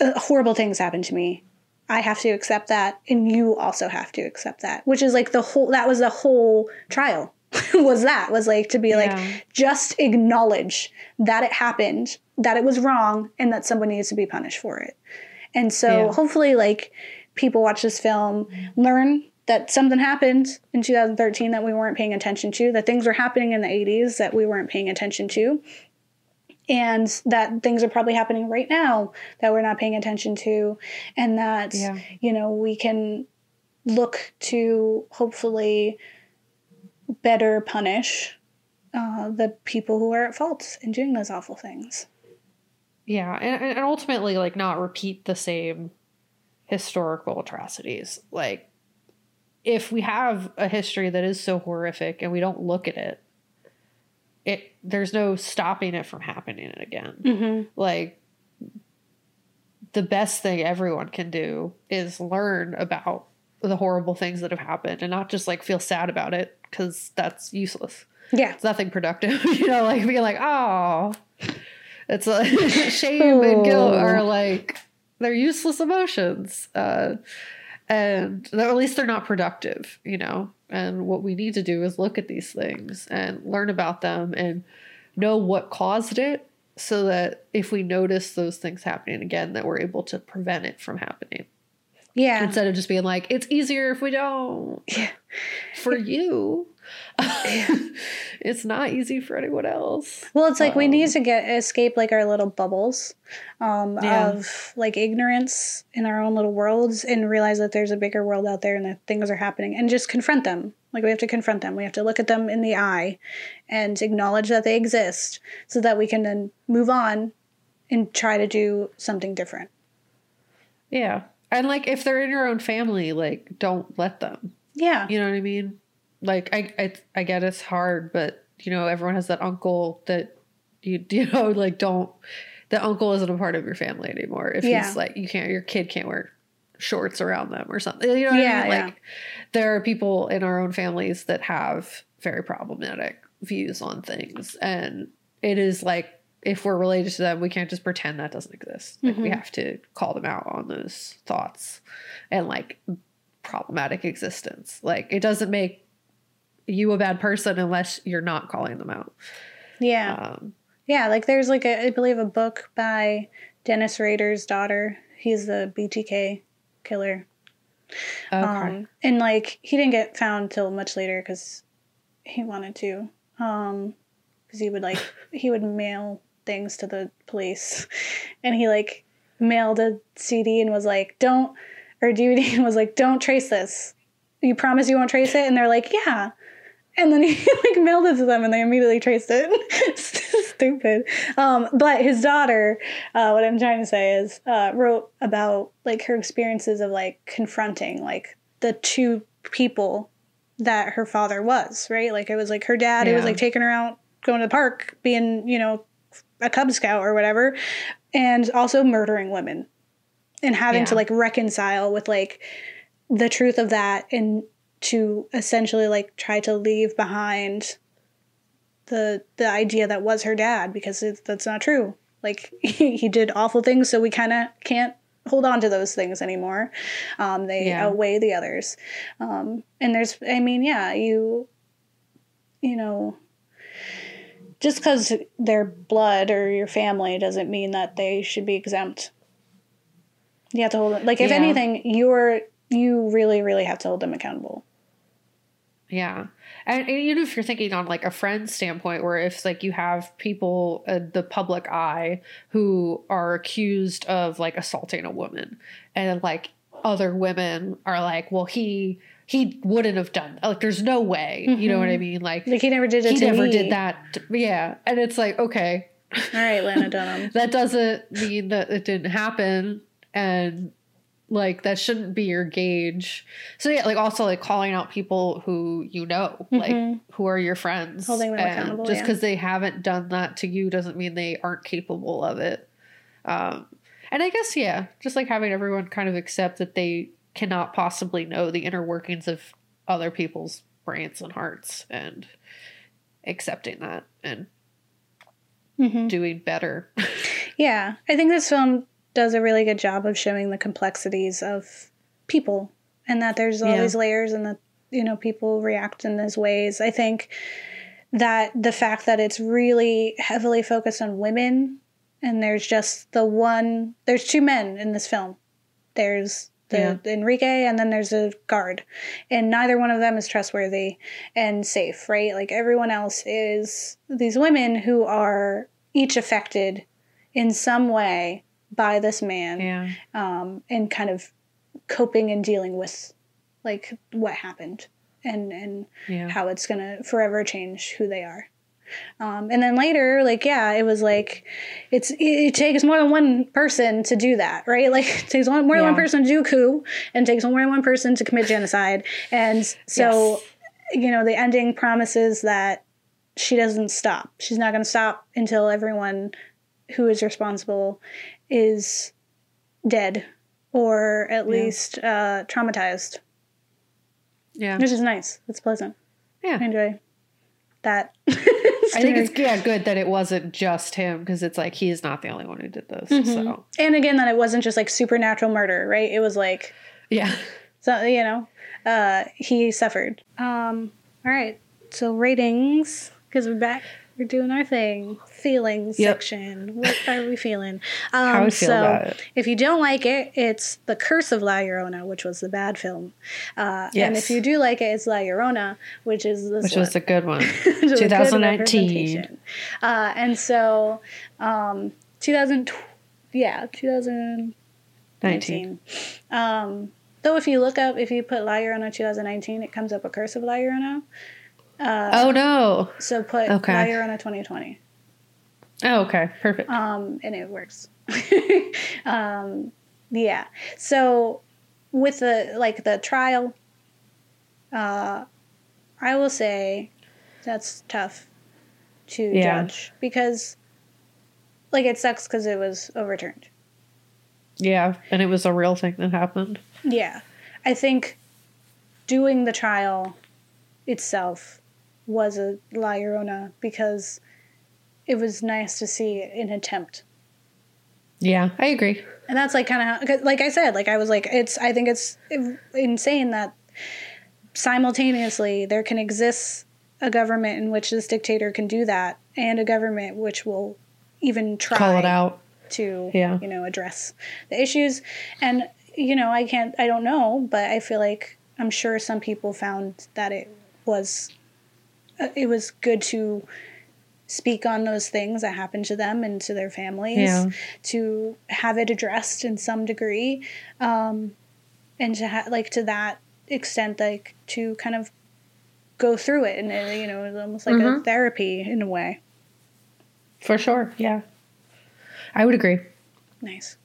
Speaker 1: uh, horrible things happened to me i have to accept that and you also have to accept that which is like the whole that was the whole trial was that was like to be like just acknowledge that it happened that it was wrong and that someone needs to be punished for it and so
Speaker 2: Yeah.
Speaker 1: hopefully like people watch this film learn that something happened in 2013 that we weren't paying attention to that things were happening in the 80s that we weren't paying attention to and that things are probably happening right now that we're not paying attention to and that
Speaker 2: Yeah.
Speaker 1: you know we can look to hopefully better punish uh, the people who are at fault in doing those awful things
Speaker 2: Yeah, and, and ultimately, like, not repeat the same historical atrocities. Like, if we have a history that is so horrific and we don't look at it, it there's no stopping it from happening again.
Speaker 1: mm-hmm.
Speaker 2: Like, the best thing everyone can do is learn about the horrible things that have happened and not just like feel sad about it because that's useless
Speaker 1: yeah
Speaker 2: it's nothing productive. you know, like being like, oh, it's like shame and guilt are like they're useless emotions, uh, and at least they're not productive. You know, and what we need to do is look at these things and learn about them and know what caused it, so that if we notice those things happening again, that we're able to prevent it from happening
Speaker 1: yeah
Speaker 2: instead of just being like, it's easier if we don't.
Speaker 1: Yeah.
Speaker 2: For you. it's not easy for anyone else.
Speaker 1: Well, it's like we
Speaker 2: Um,
Speaker 1: need to get escape like our little bubbles um,
Speaker 2: Yeah.
Speaker 1: of like ignorance in our own little worlds and realize that there's a bigger world out there and that things are happening and just confront them. Like we have to confront them. We have to look at them in the eye and acknowledge that they exist so that we can then move on and try to do something different.
Speaker 2: Yeah. And like if they're in your own family, like don't let them.
Speaker 1: Yeah.
Speaker 2: You know what I mean? Like I I, I get it's hard, but you know, everyone has that uncle that you you know, like don't the uncle isn't a part of your family anymore. If
Speaker 1: Yeah.
Speaker 2: he's like you can't your kid can't wear shorts around them or something. You know what
Speaker 1: Yeah,
Speaker 2: I mean?
Speaker 1: yeah.
Speaker 2: Like there are people in our own families that have very problematic views on things. And it is like if we're related to them, we can't just pretend that doesn't exist. Like we
Speaker 1: Mhm.
Speaker 2: have to call them out on those thoughts and like problematic existence. Like it doesn't make you a bad person unless you're not calling them out.
Speaker 1: Yeah.
Speaker 2: Um,
Speaker 1: Yeah, like there's like a I believe a book by Dennis Rader's daughter. He's the BTK killer.
Speaker 2: okay.
Speaker 1: Um, and like he didn't get found till much later because he wanted to. Um, because he would like he would mail things to the police, and he like mailed a CD and was like, "Don't," or DVD and was like, "Don't trace this. You promise you won't trace it?" And they're like, "Yeah." And then he like mailed it to them, and they immediately traced it. Stupid. Um, but his daughter, uh, what I'm trying to say is, uh, wrote about like her experiences of like confronting like the two people that her father was, right? Like it was like her dad who was like taking her out, going to the park, being, you know, a Cub Scout or whatever, and also murdering women and having to like reconcile with like the truth of that and to essentially like try to leave behind the the idea that was her dad because it, that's not true. Like he, he did awful things, so we kind of can't hold on to those things anymore. Um, they
Speaker 2: Yeah.
Speaker 1: outweigh the others. Um, and there's, I mean, yeah, you, you know, just because they're blood or your family doesn't mean that they should be exempt. You have to hold it. Like, if
Speaker 2: Yeah.
Speaker 1: anything, you're you really, really have to hold them accountable.
Speaker 2: Yeah. And, and even if you're thinking on like a friend standpoint, where if like you have people in the public eye who are accused of like assaulting a woman, and like other women are like, well, he he wouldn't have done like there's no way, you know what I mm-hmm. mean? Like
Speaker 1: Like he never did it
Speaker 2: he never
Speaker 1: me.
Speaker 2: did that. to- yeah, and it's like okay,
Speaker 1: All right, Lena Dunham.
Speaker 2: that doesn't mean that it didn't happen and like that shouldn't be your gauge. So yeah like also like calling out people who you know like
Speaker 1: Mhm.
Speaker 2: who are your friends.
Speaker 1: Holding them
Speaker 2: And
Speaker 1: accountable,
Speaker 2: just
Speaker 1: yeah.
Speaker 2: because they haven't done that to you doesn't mean they aren't capable of it. Um and i guess yeah just like having everyone kind of accept that they cannot possibly know the inner workings of other people's brains and hearts and accepting that and
Speaker 1: hmm
Speaker 2: doing better.
Speaker 1: Yeah, I think this film does a really good job of showing the complexities of people and that there's all
Speaker 2: Yeah.
Speaker 1: these layers and that you know people react in these ways. I think that the fact that it's really heavily focused on women and there's just the one there's two men in this film. There's the Enrique and then there's a guard. And neither one of them is trustworthy and safe, right? Like everyone else is these women who are each affected in some way by this man
Speaker 2: yeah.
Speaker 1: um, and kind of coping and dealing with like what happened and and
Speaker 2: yeah.
Speaker 1: how it's gonna forever change who they are. Um, and then later like yeah it was like it's it, takes more than one person to do that right? Like it takes one, more than one person to do a coup and takes more than one person to commit genocide. And so you know the ending promises that she doesn't stop. She's not going to stop until everyone who is responsible is dead or at
Speaker 2: Yeah.
Speaker 1: least uh, traumatized.
Speaker 2: Yeah.
Speaker 1: Which is nice. It's pleasant.
Speaker 2: Yeah.
Speaker 1: I enjoy that.
Speaker 2: I think it's yeah good that it wasn't just him because it's like he's not the only one who did this.
Speaker 1: Mm-hmm.
Speaker 2: So.
Speaker 1: And again that it wasn't just like supernatural murder right? It was like
Speaker 2: yeah,
Speaker 1: so you know uh he suffered. Um all right. So ratings because we're back we're doing our thing feelings
Speaker 2: Yep.
Speaker 1: section what are we feeling um
Speaker 2: How I feel
Speaker 1: so
Speaker 2: about it.
Speaker 1: if you don't like it it's the curse of la llorona which was the bad film uh and if you do like it it's la llorona which is this
Speaker 2: which
Speaker 1: one.
Speaker 2: was a good one.
Speaker 1: which is a good
Speaker 2: 2019.
Speaker 1: Uh, and so, um, 2000, yeah, 2019.
Speaker 2: Nineteen.
Speaker 1: Um, though, if you look up, if you put La Llorona 2019, it comes up a Curse of La Llorona. Uh,
Speaker 2: Oh no.
Speaker 1: So put
Speaker 2: okay.
Speaker 1: on a 2020,
Speaker 2: Oh okay. Perfect.
Speaker 1: um, and it works. um, yeah. So with the like the trial, uh, I will say that's tough to
Speaker 2: Yeah.
Speaker 1: judge because like it sucks because it was overturned.
Speaker 2: yeah, and it was a real thing that happened.
Speaker 1: Yeah. I think doing the trial itself was a La Llorona because it was nice to see an attempt.
Speaker 2: Yeah, I agree.
Speaker 1: And that's like kind of like I said, like I was like it's I think it's insane that simultaneously there can exist a government in which this dictator can do that and a government which will even try
Speaker 2: Call it out.
Speaker 1: to
Speaker 2: Yeah.
Speaker 1: you know address the issues and you know i can't i don't know but i feel like i'm sure some people found that it was it was good to speak on those things that happened to them and to their families
Speaker 2: Yeah.
Speaker 1: to have it addressed in some degree um, and to ha- like to that extent like to kind of go through it and uh, you know it's almost like a
Speaker 2: Mhm.
Speaker 1: therapy in a way
Speaker 2: For sure. Yeah. I would agree.
Speaker 1: nice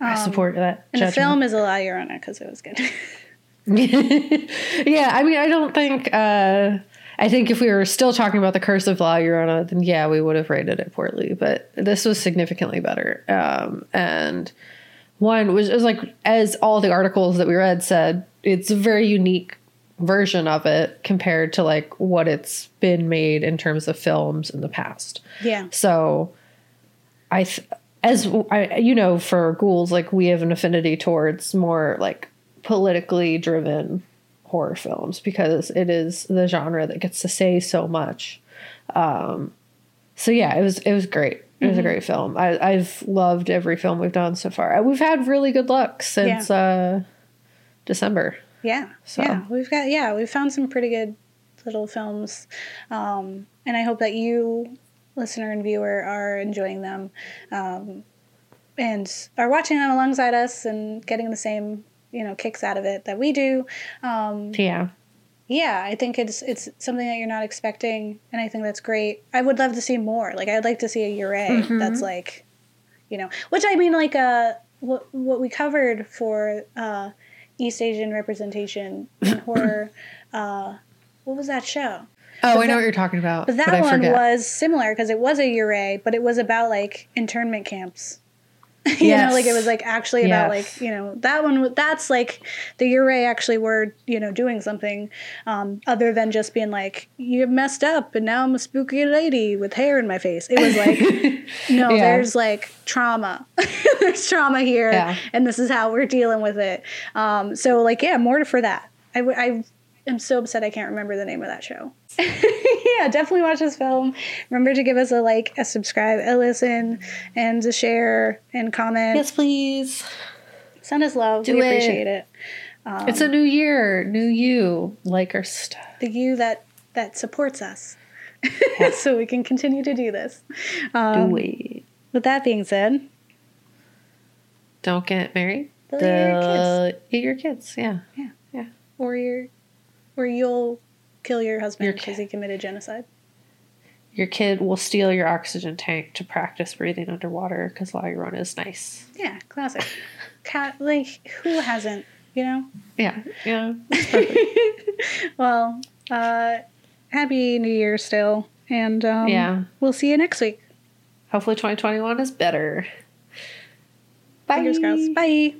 Speaker 2: I
Speaker 1: Um,
Speaker 2: support that.
Speaker 1: and the film is a La Llorona because it was good
Speaker 2: yeah, I mean, I don't think. Uh, I think if we were still talking about the Curse of La Llorona, then yeah, we would have rated it poorly. But this was significantly better. Um, and one was, it was like, as all the articles that we read said, it's a very unique version of it compared to like what it's been made in terms of films in the past.
Speaker 1: Yeah.
Speaker 2: So I th- as I you know for ghouls like we have an affinity towards more like politically driven horror films because it is the genre that gets to say so much. Um so yeah, it was it was great. It was a great film. I, I've loved every film we've done so far. We've had really good luck since uh, December.
Speaker 1: Yeah.
Speaker 2: So-
Speaker 1: Yeah. We've got yeah, we've found some pretty good little films. Um, and I hope that you, listener and viewer, are enjoying them. Um, and are watching them alongside us and getting the same, you know, kicks out of it that we do. Um,
Speaker 2: Yeah.
Speaker 1: yeah, I think it's it's something that you're not expecting, and I think that's great. I would love to see more. Like I'd like to see a yurei that's like, you know, which I mean, like uh, what what we covered for uh, East Asian representation in horror. Uh, what was that show?
Speaker 2: Oh, I
Speaker 1: that-
Speaker 2: know what you're talking about.
Speaker 1: But that
Speaker 2: I
Speaker 1: one was similar because it was a yurei, but it was about like internment camps. you
Speaker 2: Yes.
Speaker 1: know, like it was like actually about like you know that one. That's like the yurei actually were you know doing something um, other than just being like you messed up and now I'm a spooky lady with hair in my face. It was like no,
Speaker 2: Yeah.
Speaker 1: there's like trauma. there's trauma here,
Speaker 2: Yeah.
Speaker 1: and this is how we're dealing with it. Um, so like yeah, more for that. I, w- I am so upset I can't remember the name of that show. yeah, definitely watch this film. Remember to give us a like, a subscribe, a listen, and a share and comment.
Speaker 2: Yes, please.
Speaker 1: Send us love.
Speaker 2: Do
Speaker 1: we
Speaker 2: it.
Speaker 1: appreciate it.
Speaker 2: it's a new year, new you. Like our stuff.
Speaker 1: The you that that supports us, so we can continue to do this.
Speaker 2: Do
Speaker 1: Um,
Speaker 2: it.
Speaker 1: with that being said,
Speaker 2: Don't get married.
Speaker 1: They'll eat your
Speaker 2: They'll eat your kids. Yeah. Yeah. Yeah.
Speaker 1: or your, or you'll kill your husband because he committed genocide.
Speaker 2: Your kid will steal your oxygen tank to practice breathing underwater because La Llorona is nice.
Speaker 1: Yeah, classic. Cat, like who hasn't? You know.
Speaker 2: Yeah. Yeah.
Speaker 1: Well, uh, happy New Year still, and um,
Speaker 2: Yeah.
Speaker 1: we'll see you next week.
Speaker 2: Hopefully 2021 is better. Bye.
Speaker 1: Fingers crossed. Bye.